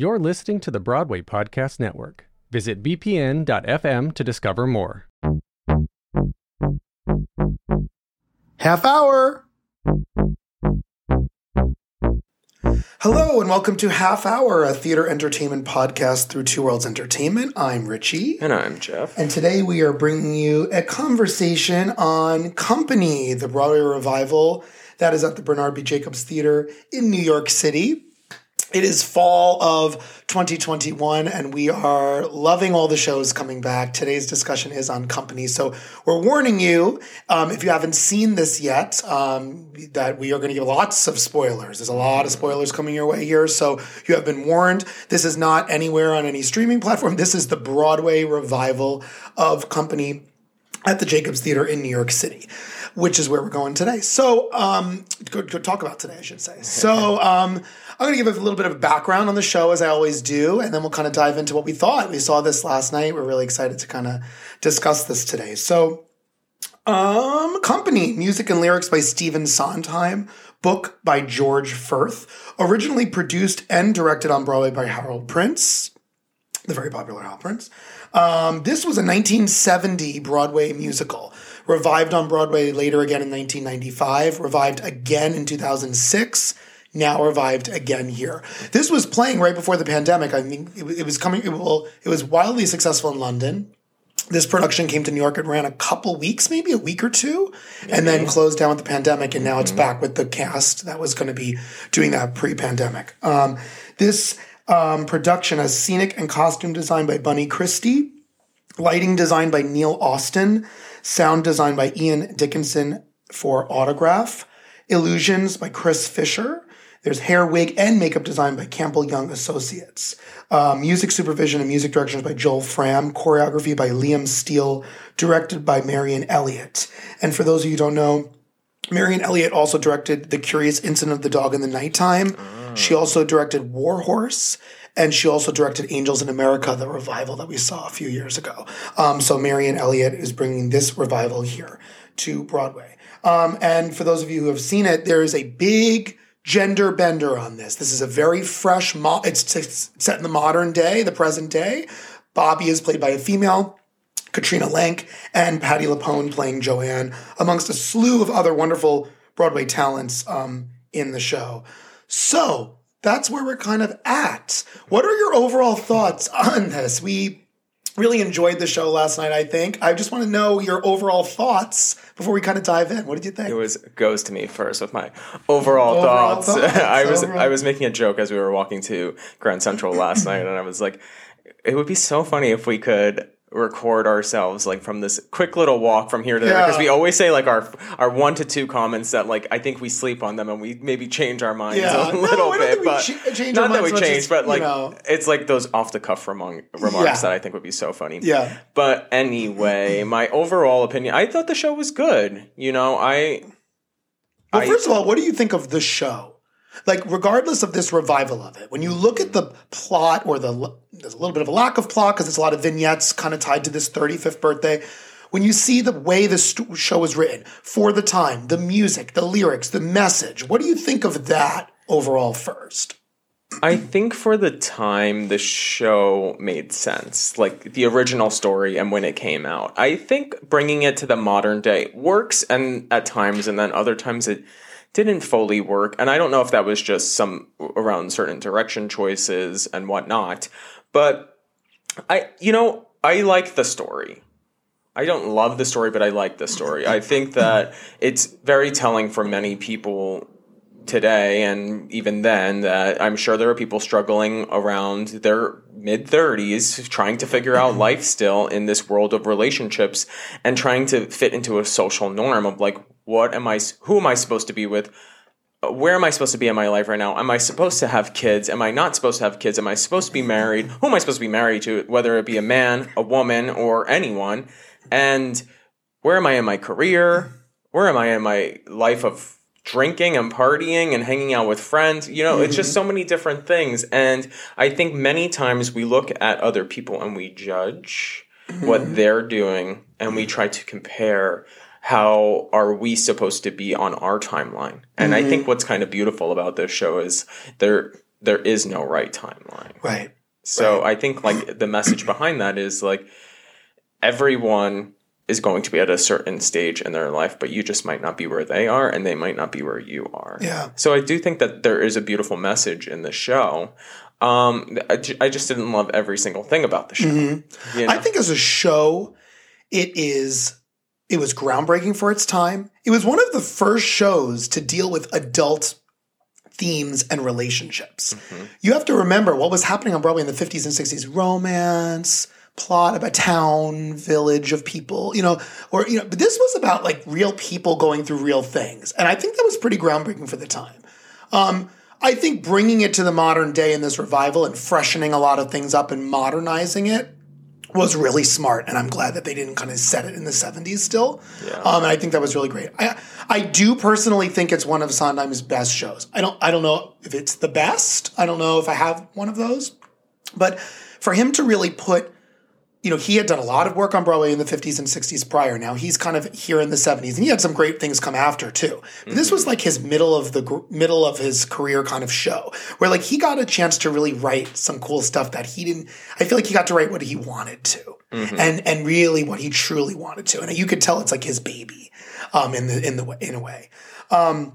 You're listening to the Broadway Podcast Network. Visit bpn.fm to discover more. Half hour. Hello, and welcome to Half Hour, a theater entertainment podcast through Two Worlds Entertainment. I'm Richie. And I'm Jeff. And today we are bringing you a conversation on Company, the Broadway revival that is at the Bernard B. Jacobs Theater in New York City. It is fall of 2021, and we are loving all the shows coming back. Today's discussion is on Company. So we're warning you, um, if you haven't seen this yet, um, that we are going to give lots of spoilers. There's a lot of spoilers coming your way here. So you have been warned. This is not anywhere on any streaming platform. This is the Broadway revival of Company at the Jacobs Theater in New York City which is where we're going today. So, um, good, good talk about today, I should say. So, um, I'm going to give a little bit of background on the show as I always do, and then we'll kind of dive into what we thought. We saw this last night. We're really excited to kind of discuss this today. So, um, Company, music and lyrics by Stephen Sondheim, book by George Furth, originally produced and directed on Broadway by Harold Prince, the very popular Harold Prince. Um, this was a 1970 Broadway musical revived on Broadway later again in 1995, revived again in 2006, now revived again here. This was playing right before the pandemic. I mean, it, it was coming, it, well, it was wildly successful in London. This production came to New York. It ran a couple weeks, maybe a week or two, maybe. and then closed down with the pandemic. And now mm-hmm. it's back with the cast that was going to be doing that pre pandemic. Um, this um, production has scenic and costume design by Bunny Christie, lighting design by Neil Austin, Sound design by Ian Dickinson for Autograph. Illusions by Chris Fisher. There's hair, wig, and makeup design by Campbell Young Associates. Uh, music supervision and music directions by Joel Fram. Choreography by Liam Steel. Directed by Marianne Elliott. And for those of you who don't know, Marianne Elliott also directed The Curious Incident of the Dog in the Nighttime. Oh. She also directed War Horse and she also directed Angels in America, the revival that we saw a few years ago. Um, so Marianne Elliott is bringing this revival here to Broadway. Um, and for those of you who have seen it, there is a big gender bender on this. This is a very fresh, mo- it's, set in the modern day, the present day. Bobby is played by a female. Katrina Lenk and Patti LuPone playing Joanne, amongst a slew of other wonderful Broadway talents um, in the show. So, that's where we're kind of at. What are your overall thoughts on this? We really enjoyed the show last night, I think. I just want to know your overall thoughts before we kind of dive in. What did you think? It was goes to me first with my overall, overall thoughts. thoughts. I was overall. I was making a joke as we were walking to Grand Central last night and I was like it would be so funny if we could record ourselves like from this quick little walk from here to there because we always say like our our one to two comments that like I think we sleep on them and we maybe change our minds yeah. a little no, bit but ch- not that we change but like know. it's like those off the cuff remarks yeah. that I think would be so funny yeah but anyway my overall opinion I thought the show was good you know I well I, first of all what do you think of the show like regardless of this revival of it when you look at the plot or the there's a little bit of a lack of plot because there's a lot of vignettes kind of tied to this 35th birthday when you see the way the show is written for the time the music the lyrics the message what do you think of that overall first I think for the time the show made sense, like the original story and when it came out. I think bringing it to the modern day works and at times and then other times it didn't fully work. And I don't know if that was just some around certain direction choices and whatnot. But I, you know, I like the story. I don't love the story, but I like the story. I think that it's very telling for many people today and even then that I'm sure there are people struggling around their mid 30s trying to figure out mm-hmm. life still in this world of relationships and trying to fit into a social norm of like what am I, who am I supposed to be with? Where am I supposed to be in my life right now? Am I supposed to have kids? Am I not supposed to have kids? Am I supposed to be married? Who am I supposed to be married to? Whether it be a man, a woman, or anyone. And where am I in my career? Where am I in my life of drinking and partying and hanging out with friends. You know, mm-hmm. it's just mm-hmm. so many different things. And I think many times we look at other people and we judge mm-hmm. what they're doing and we try to compare how are we supposed to be on our timeline? And mm-hmm. I think what's kind of beautiful about this show is there there is no right timeline. Right. So I think like the message behind that is like everyone is going to be at a certain stage in their life, but you just might not be where they are and they might not be where you are. Yeah. So I do think that there is a beautiful message in the show. Um, I, ju- I just didn't love every single thing about the show. You know? Mm-hmm. I think as a show, it is it was groundbreaking for its time. It was one of the first shows to deal with adult themes and relationships. You have to remember what was happening on Broadway in the 50s and 60s romance, plot of a town, village of people, you know, or, you know, but this was about like real people going through real things. And I think that was pretty groundbreaking for the time. Um, I think bringing it to the modern day in this revival and freshening a lot of things up and modernizing it was really smart, and I'm glad that they didn't kind of set it in the 70s still. Yeah. Um, and I think that was really great. I I do personally think it's one of Sondheim's best shows. I don't I don't know if it's the best. I don't know if I have one of those, but for him to really put you know, he had done a lot of work on Broadway in the 50s and 60s prior. Now he's kind of here in the 70s, and he had some great things come after too. But this was like his middle of the gr- middle of his career kind of show, where like he got a chance to really write some cool stuff that he didn't. I feel like he got to write what he wanted to, and and really what he truly wanted to, and you could tell it's like his baby, um, in the in the in a way. Um,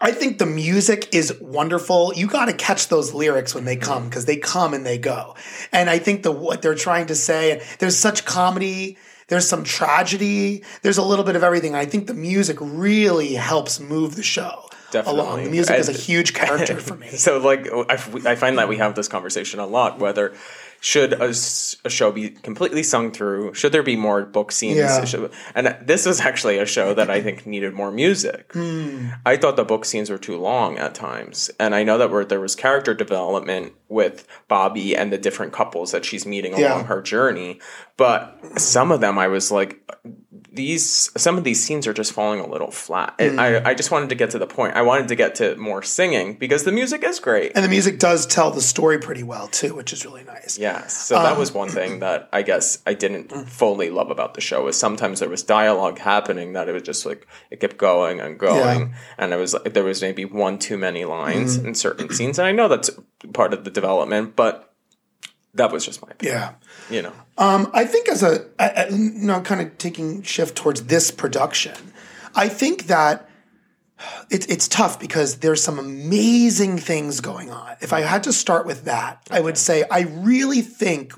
I think the music is wonderful. You got to catch those lyrics when they come mm-hmm. because they come and they go. And I think the what they're trying to say, there's such comedy, there's some tragedy, there's a little bit of everything. I think the music really helps move the show along. The music is a huge character for me. So, like, I, I find that we have this conversation a lot. Whether should a show be completely sung through? Should there be more book scenes? Yeah. And this was actually a show that I think needed more music. Hmm. I thought the book scenes were too long at times, and I know that there was character development with Bobby and the different couples that she's meeting Yeah. along her journey, but some of them I was like, these some of these scenes are just falling a little flat. Hmm. I, I just wanted to get to the point. I wanted to get to more singing because the music is great. And the music does tell the story pretty well too, which is really nice. Yes. So Um, that was one thing that I guess I didn't fully love about the show is sometimes there was dialogue happening that it was just like it kept going and going and it was like there was maybe one too many lines Mm-hmm. in certain scenes and I know that's part of the development but that was just my opinion, Yeah. you know. Um, I think as a, I, I, you know, kind of taking shift towards this production, I think that it's it's tough because there's some amazing things going on. If I had to start with that, I would say I really think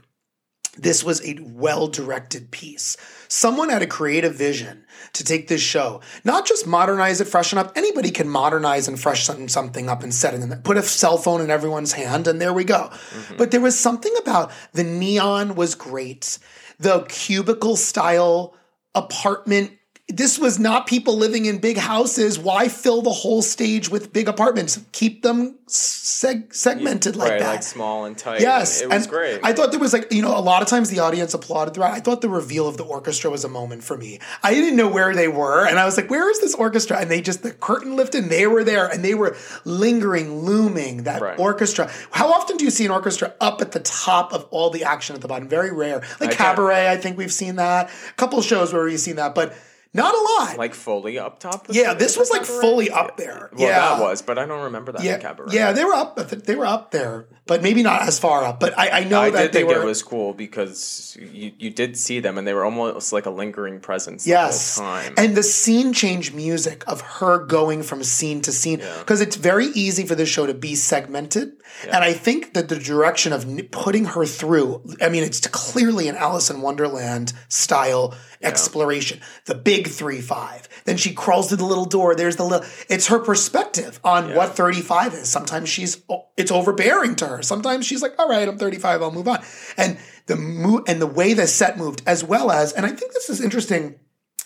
this was a well directed piece. Someone had a creative vision to take this show, not just modernize it, freshen up. Anybody can modernize and freshen something up and set it in there. Put a cell phone in everyone's hand, and there we go. Mm-hmm. But there was something about the neon was great, the cubicle style apartment. This was not people living in big houses. Why fill the whole stage with big apartments? Keep them seg- segmented like right, that. like small and tight. Yes, It was and great. I thought there was like you know a lot of times the audience applauded throughout. I thought the reveal of the orchestra was a moment for me. I didn't know where they were, and I was like, "Where is this orchestra?" And they just the curtain lifted, and they were there, and they were lingering, looming that Right. orchestra. How often do you see an orchestra up at the top of all the action at the bottom? Very rare. Like I Cabaret, I think we've seen that. A couple shows where we've seen that, but not a lot. like fully up top. yeah, the- this was like cabaret? fully up there. Well, yeah, that was, but I don't remember that yeah, in cabaret. yeah, they were up. They were up there, but maybe not as far up. But I, I know I that did they think were. it was cool because you, you did see them and they were almost like a lingering presence Yes. the whole time. And the scene change music of her going from scene to scene, because it's very easy for this show to be segmented. And I think that the direction of putting her through, I mean, it's clearly an Alice in Wonderland style exploration. The big three five. Then she crawls through the little door. There's the little, it's her perspective on what 35 is. Sometimes she's, it's overbearing to her. Sometimes she's like, all right, I'm 35, I'll move on. And the mo- and the way the set moved, as well as, and I think this is interesting.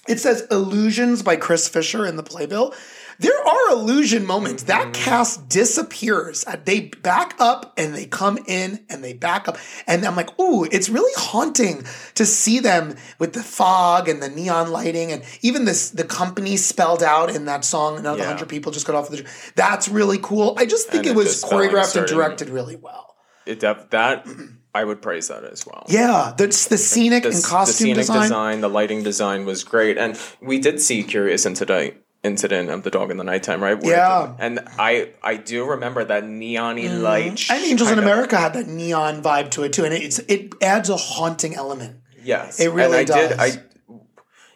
It says illusions by Chris Fisher in the playbill. There are illusion moments. That cast disappears. Uh, They back up and they come in and they back up. And I'm like, ooh, it's really haunting to see them with the fog and the neon lighting and even this the company spelled out in that song. Another Yeah. hundred people just got off the. That's really cool. I just think And it was choreographed and directed really well. it def- that I would praise that as well. Yeah, the, the scenic The, and costume the scenic design. design. the lighting design was great, and we did see Curious into Night incident of the dog in the nighttime, right? Where Yeah. the- and I I do remember that neon-y mm. light. And Angels in America had that neon vibe to it too, and it's it adds a haunting element. Yes, It really and I Did, does. I,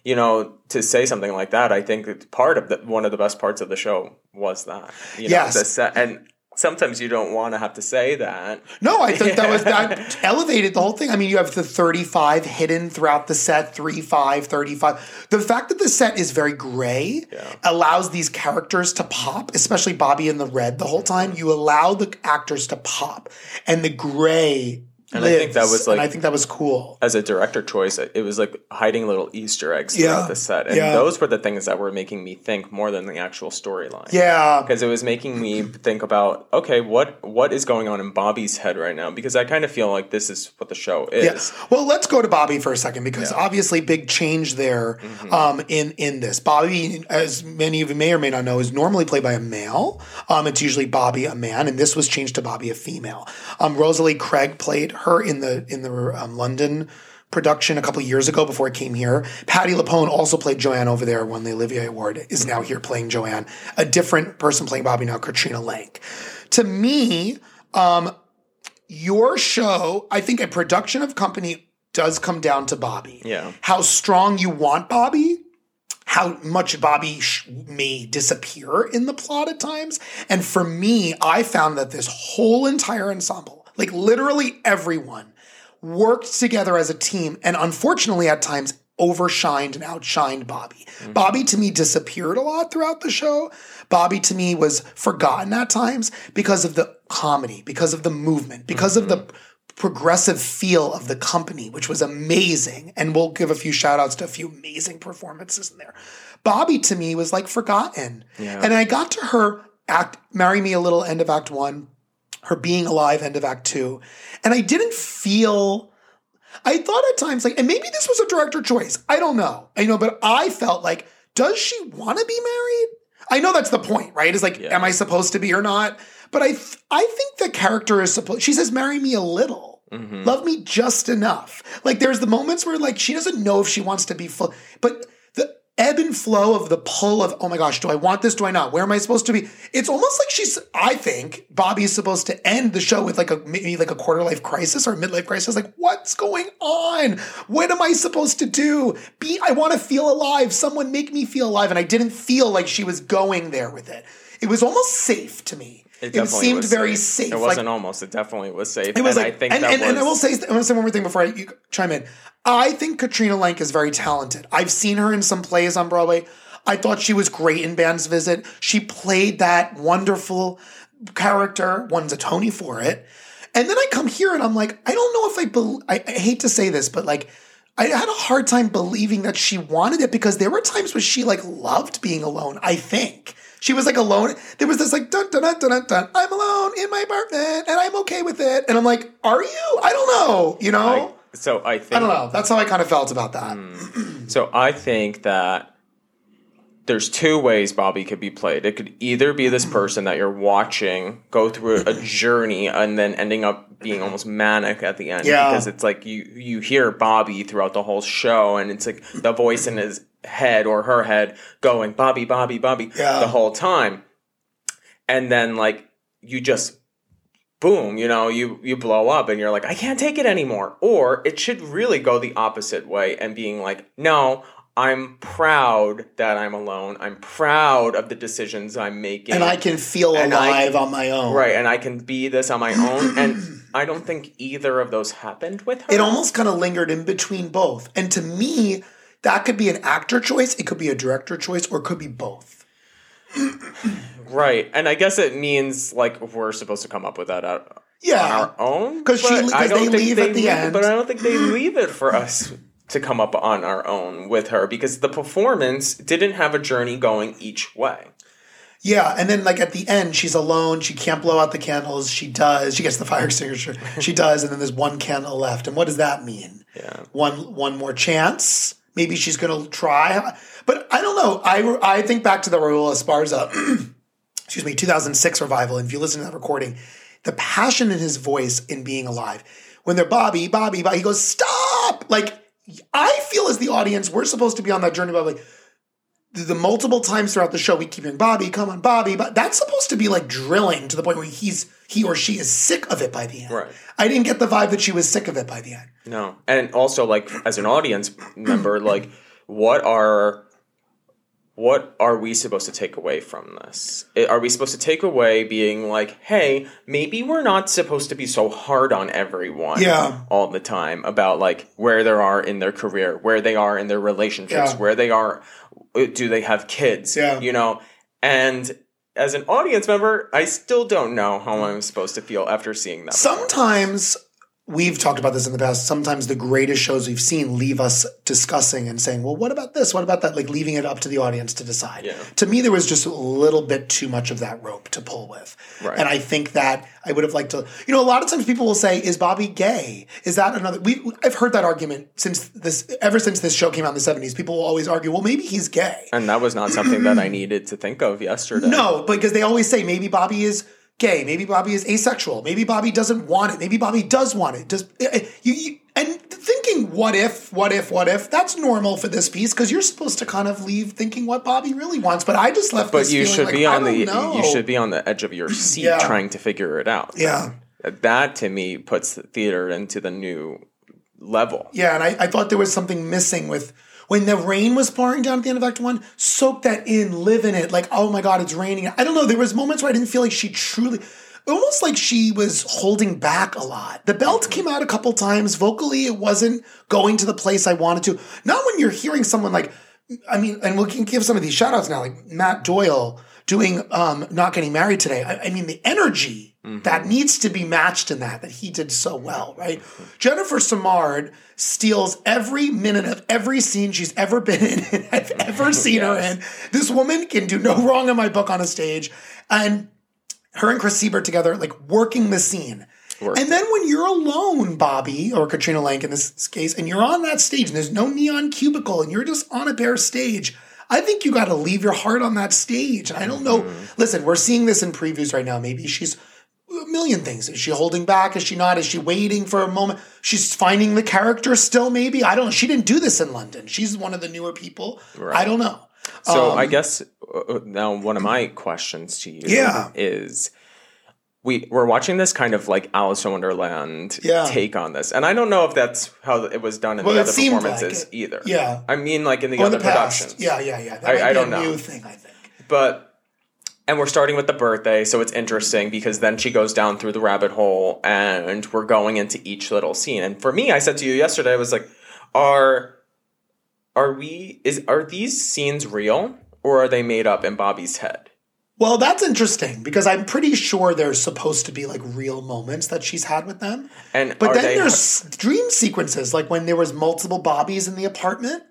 you know, to say something like that, I think that part of the one of the best parts of the show was that. You know, Yes. the set, and sometimes you don't want to have to say that. No, I think that was that elevated the whole thing. I mean, you have the 35 hidden throughout the set, 35, 35. The fact that the set is very gray allows these characters to pop, especially Bobby in the red the whole time. You allow the actors to pop, and the gray And I think that lives, was, and like- I think that was cool. As a director choice, it was like hiding little Easter eggs Yeah. throughout the set, and Yeah. those were the things that were making me think more than the actual storyline. Yeah. because it was making me think about okay, what what is going on in Bobby's head right now? Because I kind of feel like this is what the show is. Yeah. Well, let's go to Bobby for a second because obviously big change there Mm-hmm. um, in in this. Bobby, as many of you may or may not know, is normally played by a male. Um, it's usually Bobby a man, and this was changed to Bobby a female. Um, Rosalie Craig played her in the in the um, London production a couple of years ago before it came here. Patti LuPone also played Joanne over there, won the Olivier Award, is now here playing Joanne. A different person playing Bobby now, Katrina Lenk. To me, your show, I think a production of company does come down to Bobby. Yeah. How strong you want Bobby, how much Bobby sh- may disappear in the plot at times. And for me, I found that this whole entire ensemble, like literally everyone, worked together as a team and unfortunately at times overshined and outshined Bobby. Mm-hmm. Bobby to me disappeared a lot throughout the show. Bobby to me was forgotten at times because of the comedy, because of the movement, because of the mm-hmm. progressive feel of the company, which was amazing. And we'll give a few shout outs to a few amazing performances in there. Bobby to me was like forgotten. And I got to her act Marry Me a Little end of act one, her being alive end of act two. And I didn't feel I thought at times like, and maybe this was a director choice. I don't know. I know, but I felt like, does she want to be married? I know that's the point, right? Is like, Yeah. am I supposed to be or not? But I, th- I think the character is supposed. She says, "Marry me a little, mm-hmm. love me just enough." Like, there's the moments where like she doesn't know if she wants to be full, but ebb and flow of the pull of, oh my gosh, do I want this? Do I not? Where am I supposed to be? It's almost like she's. I think Bobby's supposed to end the show with like a maybe like a quarter life crisis or a midlife crisis. Like, what's going on? What am I supposed to do? Be. I want to feel alive. Someone make me feel alive. And I didn't feel like she was going there with it. It was almost safe to me. It, definitely seemed very safe. It Like, wasn't almost. It definitely was safe. it was and like, I think and, that and, was. and I will say, I want to say one more thing before I you chime in. I think Katrina Lenk is very talented. I've seen her in some plays on Broadway. I thought she was great in Band's Visit. She played that wonderful character, won a Tony for it. And then I come here and I'm like, I don't know if I, bel I, I hate to say this, but like, I had a hard time believing that she wanted it because there were times where she like loved being alone. I think she was like alone. There was this like dun dun dun dun dun. I'm alone in my apartment and I'm okay with it. And I'm like, are you? I don't know. You know, I, so I think I, don't know. That's how I kind of felt about that. Hmm. So I think that there's two ways Bobby could be played. It could either be this person that you're watching go through a journey and then ending up being almost manic at the end Yeah. because it's like you you hear Bobby throughout the whole show and it's like the voice in his head or her head going Bobby Bobby Bobby Yeah. the whole time. And then like you just boom, you know, you you blow up and you're like, I can't take it anymore. Or it should really go the opposite way and being like, no, I'm proud that I'm alone. I'm proud of the decisions I'm making. And I can feel And alive can- on my own. right, and I can be this on my own. and I don't think either of those happened with her. It almost kind of lingered in between both. And to me, that could be an actor choice, it could be a director choice, or it could be both. right, and I guess it means like we're supposed to come up with that out Yeah. on our own 'Cause she- but 'cause I don't they leave at the leave- end. But I don't think they leave it for us to come up on our own with her because the performance didn't have a journey going each way. Yeah, and then like at the end, she's alone. She can't blow out the candles. She does. She gets the fire extinguisher. She does, and then there's one candle left. And what does that mean? Yeah. One one more chance. Maybe she's gonna try, but I don't know. I I think back to the Raul Esparza, excuse me, 2006 revival. And if you listen to that recording, the passion in his voice in being alive, when they're Bobby, Bobby, Bobby, he goes stop. Like I feel as the audience, we're supposed to be on that journey. But like the, the multiple times throughout the show we keep hearing Bobby, come on, Bobby, but that's supposed to be like drilling to the point where he's he or she is sick of it by the end. Right. I didn't get the vibe that she was sick of it by the end. No. And also like as an audience member, like what are what are we supposed to take away from this? Are we supposed to take away being like, hey, maybe we're not supposed to be so hard on everyone Yeah. all the time about like where they are in their career, where they are in their relationships, Yeah. where they are, uh, do they have kids? Yeah. You know? And as an audience member, I still don't know how I'm supposed to feel after seeing that. Sometimes we've talked about this in the past. Sometimes the greatest shows we've seen leave us discussing and saying, "Well, what about this? What about that?" Like leaving it up to the audience to decide. Yeah. To me, there was just a little bit too much of that rope to pull with, Right. and I think that I would have liked to. You know, a lot of times people will say, "Is Bobby gay?" Is that another? We I've heard that argument since this ever since this show came out in the seventies. People will always argue, "Well, maybe he's gay." And that was not something that I needed to think of yesterday. No, because they always say maybe Bobby is gay, maybe Bobby is asexual, maybe Bobby doesn't want it, maybe Bobby does want it. Does eh, eh, you, you and thinking what if, what if, what if? That's normal for this piece because you're supposed to kind of leave thinking what Bobby really wants. But I just left. But this you should like, be on the know. you should be on the edge of your seat Yeah. trying to figure it out. Yeah. That to me puts the theater into the new level. Yeah, and I, I thought there was something missing with when the rain was pouring down at the end of Act One. Soak that in, live in it. Like, oh my God, it's raining. I don't know. There was moments where I didn't feel like she truly, almost like she was holding back a lot. The belt mm-hmm. came out a couple times. Vocally, it wasn't going to the place I wanted to. Not when you're hearing someone like, I mean, and we can give some of these shout outs now, like Matt Doyle doing um, Not Getting Married Today. I, I mean, the energy that needs to be matched in that, that he did so well, right? Jennifer Simard steals every minute of every scene she's ever been in and I've ever seen her in. This woman can do no wrong in my book on a stage. And her and Chris Sieber together, like working the scene. Work. And then when you're alone, Bobby, or Katrina Lenk in this case, and you're on that stage and there's no neon cubicle and you're just on a bare stage, I think you got to leave your heart on that stage. I don't know. Listen, we're seeing this in previews right now. Maybe she's a million things. Is she holding back? Is she not? Is she waiting for a moment? She's finding the character still, maybe. I don't know. She didn't do this in London. She's one of the newer people. I don't know. So Um, I guess uh, now one of my questions to you Yeah. is we we're watching this kind of like Alice in Wonderland Yeah. take on this, and I don't know if that's how it was done in Well, the other performances like it. either. Yeah. I mean, like in the Or other the productions. Yeah, yeah, yeah. That I- I don't a know. new thing, I think. but and we're starting with the birthday so it's interesting because then she goes down through the rabbit hole and we're going into each little scene and for me i said to you yesterday i was like are are we is are these scenes real or are they made up in bobby's head Well, that's interesting because I'm pretty sure there's supposed to be like real moments that she's had with them. and But then there's dream sequences, like when there was multiple Bobbies in the apartment.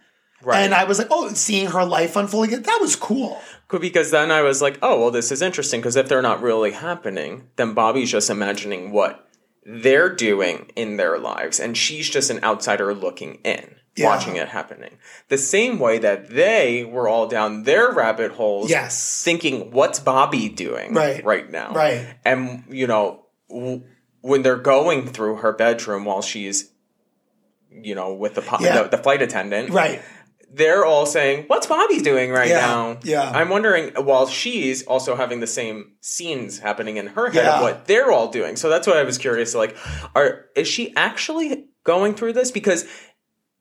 right And I was like, oh, seeing her life unfolding, that was cool. cool. because then i was like oh well this is interesting because if they're not really happening then bobby's just imagining what they're doing in their lives and she's just an outsider looking in Yeah. watching it happening the same way that they were all down their rabbit holes Yes. thinking what's bobby doing Right. right now Right. and you know w- when they're going through her bedroom while she's you know with the, po- Yeah. the, the flight attendant Right. they're all saying, "What's Bobby doing right Yeah, now?" yeah. I'm wondering while she's also having the same scenes happening in her head what they're all doing. So that's what I was curious. Like, are is she actually going through this? Because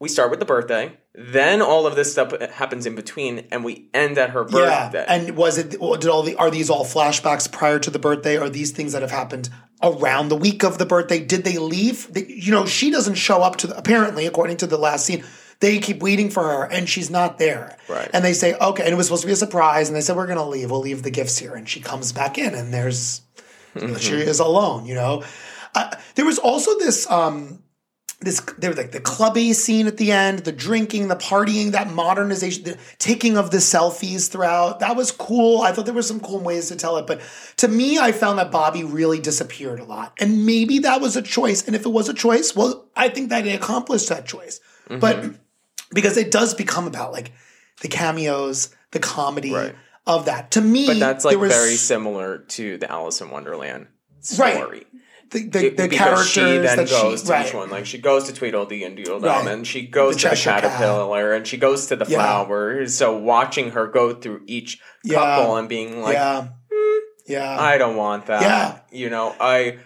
we start with the birthday, then all of this stuff happens in between, and we end at her birthday. Yeah. And was it, did all the, are these all flashbacks prior to the birthday? Are these things that have happened around the week of the birthday? Did they leave? They, you know, she doesn't show up to the, apparently, according to the last scene. They keep waiting for her and she's not there. Right. And they say, okay, and it was supposed to be a surprise. And they said, we're going to leave. We'll leave the gifts here. And she comes back in and there's, she is alone, you know? Uh, there was also this, um, this there was like the clubby scene at the end, the drinking, the partying, that modernization, the taking of the selfies throughout. That was cool. I thought there were some cool ways to tell it, but to me, I found that Bobby really disappeared a lot, and maybe that was a choice. And if it was a choice, well, I think that it accomplished that choice. Mm-hmm. But because it does become about like the cameos, the comedy Right. of that. To me, but that's like there was- very similar to the Alice in Wonderland Right. The, the, the characters she then that goes she to right. each one. Like she goes to Tweedledee and Tweedledum, Right. and she goes The to the Cheshire Cat. caterpillar, and she goes to the Yeah. flowers. So watching her go through each Yeah. couple and being like, yeah, hmm, yeah, I don't want that. Yeah. You know, I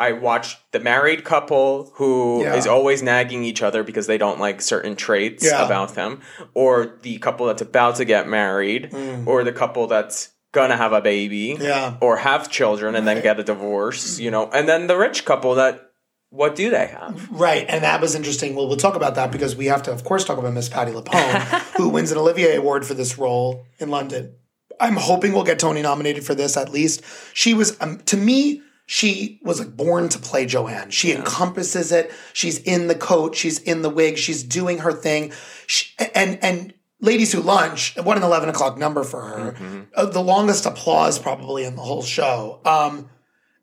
I watched the married couple who is Yeah. always nagging each other because they don't like certain traits about them, or the couple that's about to get married, mm. or the couple that's gonna have a baby. Yeah. or have children and then get a divorce, you know, and then the rich couple that what do they have? right. And that was interesting. Well, we'll talk about that because we have to, of course, talk about Miss Patti LuPone, who wins an Olivier Award for this role in London. I'm hoping we'll get Tony nominated for this at least. She was, um, to me, she was like born to play Joanne. She encompasses it. She's in the coat. She's in the wig. She's doing her thing. She, and and Ladies Who Lunch, what an eleven o'clock number for her. Uh, the longest applause probably in the whole show. Um,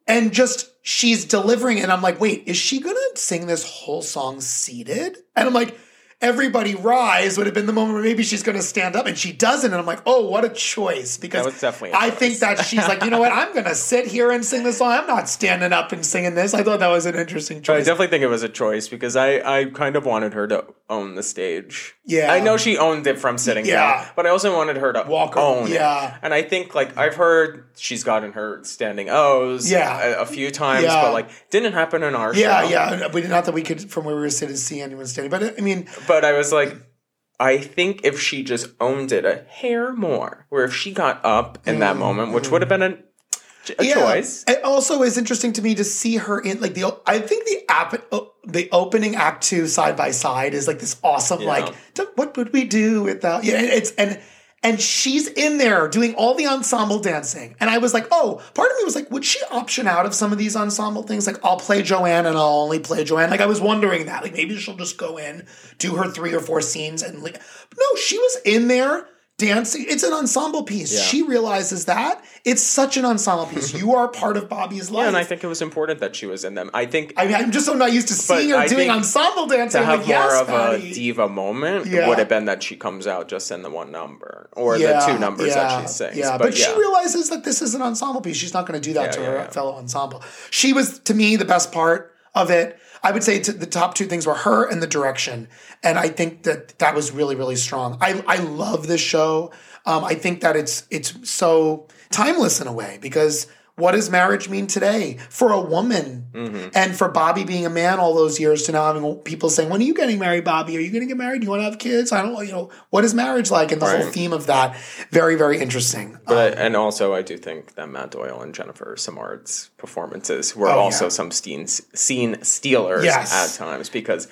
and just she's delivering, and I'm like, wait, is she gonna sing this whole song seated? And I'm like, everybody rise would have been the moment where maybe she's gonna stand up, and she doesn't. And I'm like, oh, what a choice! Because definitely I choice. think that she's like, you know what, I'm gonna sit here and sing this song. I'm not standing up and singing this. I thought that was an interesting choice. I definitely think it was a choice because I, I kind of wanted her to own the stage. Yeah. I know she owned it from sitting Yeah. down, but I also wanted her to Walk own it. yeah. And I think like I've heard she's gotten her standing O's Yeah. a, a few times, Yeah. but like didn't happen in our yeah, show. yeah. We did not that we could from where we were sitting see anyone standing, but I mean, But I was like, I think if she just owned it a hair more, where if she got up in that moment, which would have been a, a yeah. choice. It also is interesting to me to see her in like the. I think the app, the opening act two side by side is like this awesome Yeah. like what would we do without yeah it's and and she's in there doing all the ensemble dancing. And I was like oh part of me was like would she option out of some of these ensemble things? Like I'll play Joanne and I'll only play Joanne. Like I was wondering that. Like maybe she'll just go in do her three or four scenes and like no she was in there dancing it's an ensemble piece Yeah. she realizes that it's such an ensemble piece you are part of Bobby's life Yeah, and I think it was important that she was in them. I think I mean, I'm just so not used to seeing her I doing ensemble dancing. to I'm have like, more yes, of Patti. a diva moment Yeah. would have been that she comes out just in the one number or Yeah, the two numbers yeah, that she sings. Yeah, but, but, yeah. she realizes that this is an ensemble piece. She's not going to do that Yeah, to yeah, her yeah. fellow ensemble. She was, to me, the best part of it. I would say the top two things were her and the direction, and I think that that was really, really strong. I I love this show. Um, I think that it's it's so timeless in a way because what does marriage mean today for a woman Mm-hmm. and for Bobby being a man all those years to now having people saying, "When are you getting married, Bobby? Are you going to get married? Do you want to have kids? I don't know. You know, what is marriage like?" And the whole theme of that very, very interesting. But and also, I do think that Matt Doyle and Jennifer Simard's performances were Oh, also yeah. some scene scene stealers Yes. at times because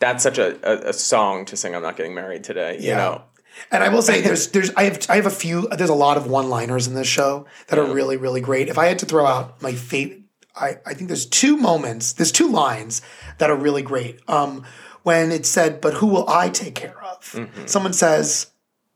that's such a, a, a song to sing. I'm not getting married today. You Yeah. know, And I will say, there's, there's, I have, I have a few. There's a lot of one-liners in this show that are really, really great. If I had to throw out my favorite, I, I think there's two moments. There's two lines that are really great. Um, when it said, "But who will I take care of?" Someone says,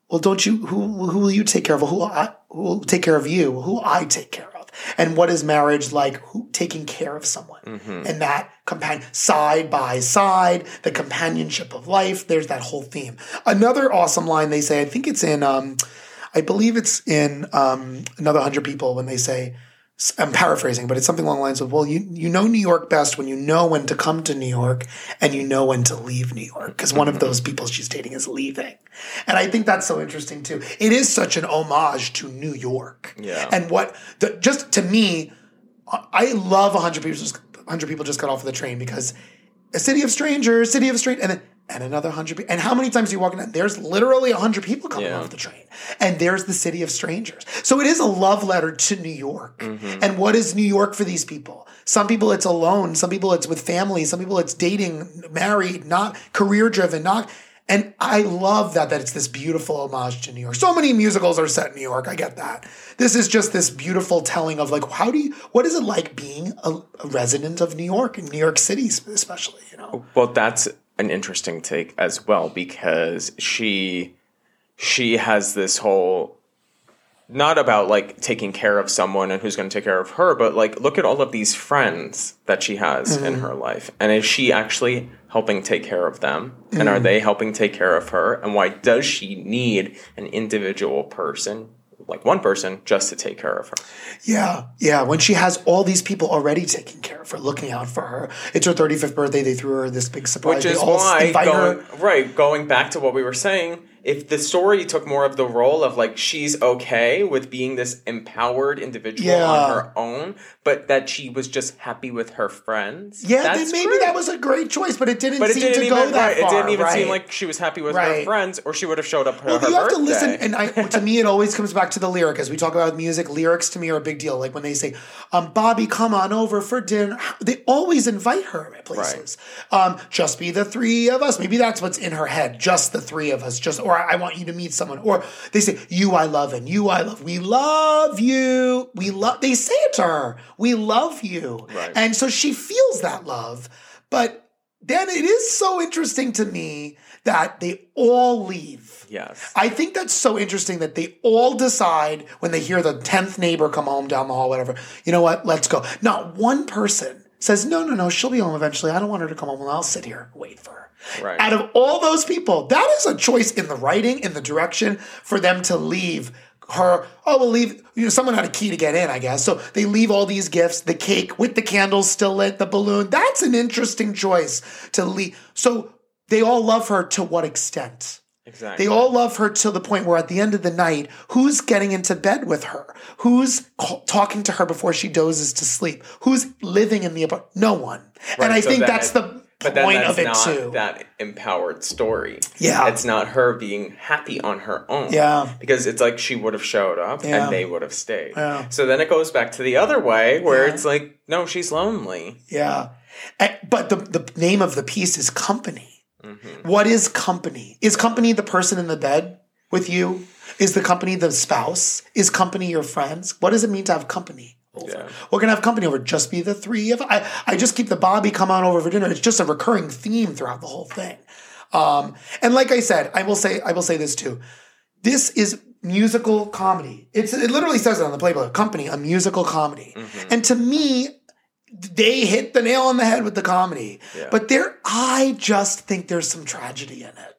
"Well, don't you? Who, who will you take care of? Who will I? Who will take care of you? Who will I take care of?" And what is marriage like? Who taking care of someone and that companion side by side, the companionship of life. There's that whole theme. Another awesome line they say. I think it's in. Um, I believe it's in um, another hundred people when they say. I'm paraphrasing, but it's something along the lines of, "Well, you you know New York best when you know when to come to New York and you know when to leave New York." Because one of mm-hmm. those people she's dating is leaving, and I think that's so interesting too. It is such an homage to New York, Yeah. And what the, just to me, I- I love 100 people just 100 people just got off of the train because a city of strangers, city of strangers, and then and another 100 people. And how many times are you walking down? There's literally a 100 people coming Yeah. off the train. And there's the city of strangers. So it is a love letter to New York. Mm-hmm. And what is New York for these people? Some people it's alone, some people it's with family, some people it's dating, married, not career driven, not and I love that that it's this beautiful homage to New York. So many musicals are set in New York. I get that. This is just this beautiful telling of like how do you what is it like being a, a resident of New York in New York City especially, you know? Well, that's an interesting take as well because she she has this whole not about like taking care of someone and who's going to take care of her, but like look at all of these friends that she has in mm-hmm. her life. And is she actually helping take care of them? And are mm-hmm. they helping take care of her? And why does she need an individual person like one person just to take care of her. Yeah, yeah. When she has all these people already taking care of her, looking out for her. It's her 35th birthday. They threw her this big surprise. Which is all why going right, going back to what we were saying, if the story took more of the role of like she's okay with being this empowered individual Yeah. on her own, but that she was just happy with her friends. Yeah, that's then maybe great. that was a great choice, but it didn't But it seem didn't to even go that right, far. it didn't even seem like she was happy with her friends, or she would have showed up for Well, her you have birthday. to listen, and I, to me, it always comes back to the lyric. As we talk about music, lyrics to me are a big deal. Like when they say, um, "Bobby, come on over for dinner," they always invite her at places. Um, just be the three of us. Maybe that's what's in her head. Just the three of us. Just, or I want you to meet someone. Or they say, "You, I love," and "You, I love." We love you. We love. They say it to her. We love you, Right. and so she feels that love, but. Then it is so interesting to me that they all leave. yes. I think that's so interesting that they all decide when they hear the 10th neighbor come home down the hall, whatever, you know what, let's go. Not one person says, no, no, no, she'll be home eventually. I don't want her to come home. I'll sit here wait for her. Right. Out of all those people, that is a choice in the writing, in the direction for them to leave her. Oh, we'll leave. You know, someone had a key to get in, I guess. So they leave all these gifts, the cake with the candles still lit, the balloon. That's an interesting choice to leave. So they all love her to what extent? exactly. They all love her to the point where at the end of the night, who's getting into bed with her? Who's talking to her before she dozes to sleep? Who's living in the apartment? No one. and I so think that's the but then point that's of it not too. that empowered story. Yeah. It's not her being happy on her own. Yeah. Because it's like she would have showed up Yeah. and they would have stayed. Yeah. So then it goes back to the other way where it's like, no, she's lonely. yeah. And- but the, the name of the piece is company. Mm-hmm. What is company? Is company the person in the bed with you? Is the company the spouse? Is company your friends? What does it mean to have company? Yeah. We're gonna have company over. Just be the three of I. I just keep the Bobby come on over for dinner. It's just a recurring theme throughout the whole thing. Um, and like I said, I will say I will say this too. This is musical comedy. It's it literally says it on the playbook. Company, a musical comedy. And to me, they hit the nail on the head with the comedy. Yeah. But there, I just think there's some tragedy in it.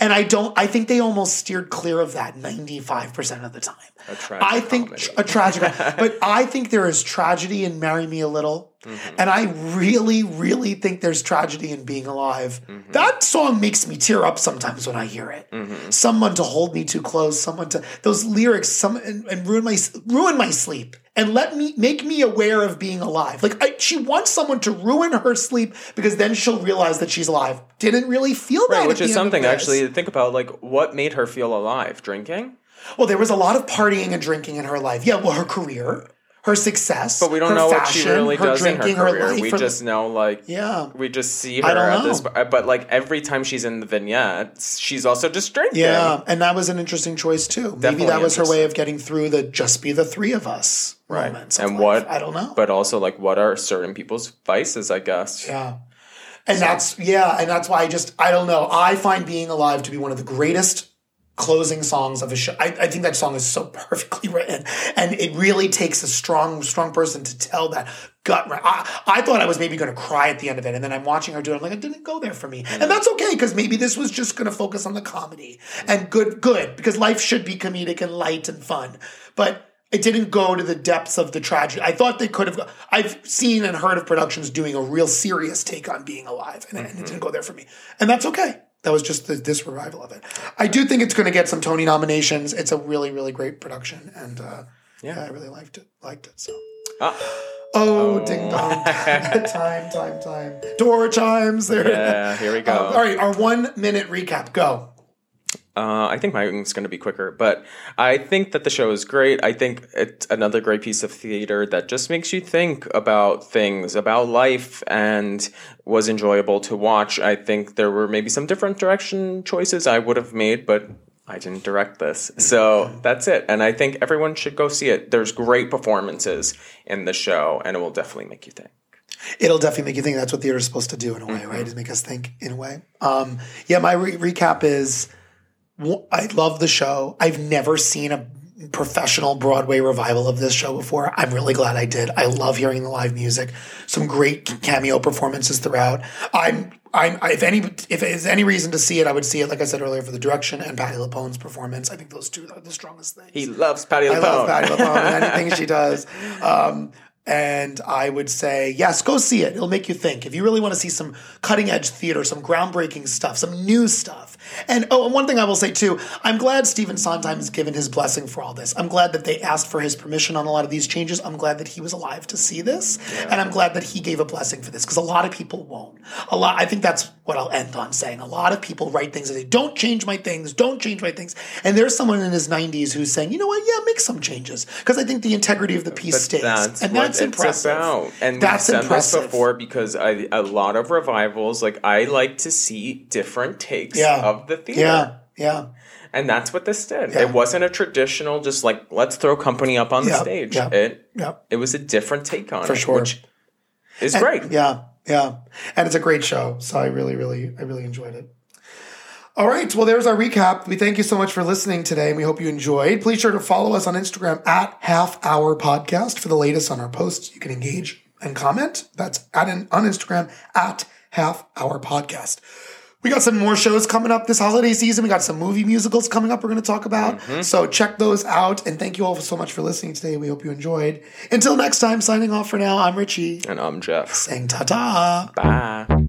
And I don't, I think they almost steered clear of that 95% of the time. A tragic I think comedy. a tragic, but I think there is tragedy in Marry Me a Little. Mm-hmm. And I really, really think there's tragedy in being alive. Mm-hmm. That song makes me tear up sometimes when I hear it. Mm-hmm. Someone to hold me too close, someone to those lyrics, some and, and ruin my ruin my sleep and let me make me aware of being alive. Like I, she wants someone to ruin her sleep because then she'll realize that she's alive. Didn't really feel that, Right, at which is something actually to think about. Like, what made her feel alive? Drinking? Well, there was a lot of partying and drinking in her life. Yeah, well, her career, her success, But we don't her know what fashion, she really her does in her drinking, career. life, we her- just know, like, yeah. we just see her at this. But like every time she's in the vignettes, she's also just drinking. Yeah, and that was an interesting choice too. Maybe that was her way of getting through the "just be the three of us" Right. moments. And life. what I don't know. But also, like, what are certain people's vices? I guess. yeah, and that's yeah, and that's why I just I don't know. I find "Being Alive" to be one of the greatest closing songs of a show. I, I think that song is so perfectly written, and it really takes a strong, strong person to tell that gut. I, I thought I was maybe going to cry at the end of it, and then I'm watching her do it. I'm like, it didn't go there for me, and that's okay because maybe this was just going to focus on the comedy and good, good because life should be comedic and light and fun, but. It didn't go to the depths of the tragedy. I thought they could have. I've seen and heard of productions doing a real serious take on being alive, and, it- and it didn't mm-hmm. go there for me. And that's okay. That was just the, this revival of it. I do think it's going to get some Tony nominations. It's a really, really great production, and uh, yeah. I really liked it. Liked it. So, Ah. oh, ding dong, time, time, time, door chimes. There. Yeah, here we go. Um, all right, our one minute recap. Go. Uh, I think mine's going to be quicker, but I think that the show is great. I think it's another great piece of theater that just makes you think about things, about life, and was enjoyable to watch. I think there were maybe some different direction choices I would have made, but I didn't direct this. So that's it. And I think everyone should go see it. There's great performances in the show, and it will definitely make you think. It'll definitely make you think. That's what theater is supposed to do in a way, right? Is make us think in a way. Um, yeah, my re- recap is I love the show. I've never seen a professional Broadway revival of this show before. I'm really glad I did. I love hearing the live music. Some great cameo performances throughout. I'm I'm if any if there's any reason to see it, I would see it like I said earlier for the direction and Patti LuPone's performance. I think those two are the strongest things. He loves Patty LuPone. I love Patti LuPone and anything she does. Um, and I would say, yes, go see it. It'll make you think. If you really want to see some cutting edge theater, some groundbreaking stuff, some new stuff. And oh, and one thing I will say too, I'm glad Stephen Sondheim has given his blessing for all this. I'm glad that they asked for his permission on a lot of these changes. I'm glad that he was alive to see this. Yeah. And I'm glad that he gave a blessing for this because a lot of people won't. A lot, I think that's what I'll end on saying. A lot of people write things and say, don't change my things, don't change my things. And there's someone in his 90s who's saying, you know what, yeah, make some changes because I think the integrity of the piece but stays. That's and that's impressive. About. And that's we've impressive. this before because I, a lot of revivals, like I like to see different takes yeah. of the theater. Yeah, yeah. And that's what this did. Yeah. It wasn't a traditional, just like let's throw company up on the stage. Yeah. It yeah. it was a different take on For it, sure. which is and, great. Yeah, yeah, and it's a great show. So I really, really, I really enjoyed it. All right. Well, there's our recap. We thank you so much for listening today, and we hope you enjoyed. Please sure to follow us on Instagram at Half Hour Podcast for the latest on our posts. You can engage and comment. That's at an, on Instagram at Half Hour Podcast. We got some more shows coming up this holiday season. We got some movie musicals coming up we're going to talk about. Mm-hmm. So check those out. And thank you all so much for listening today. We hope you enjoyed. Until next time, signing off for now, I'm Richie. And I'm Jeff. Saying ta ta. Bye.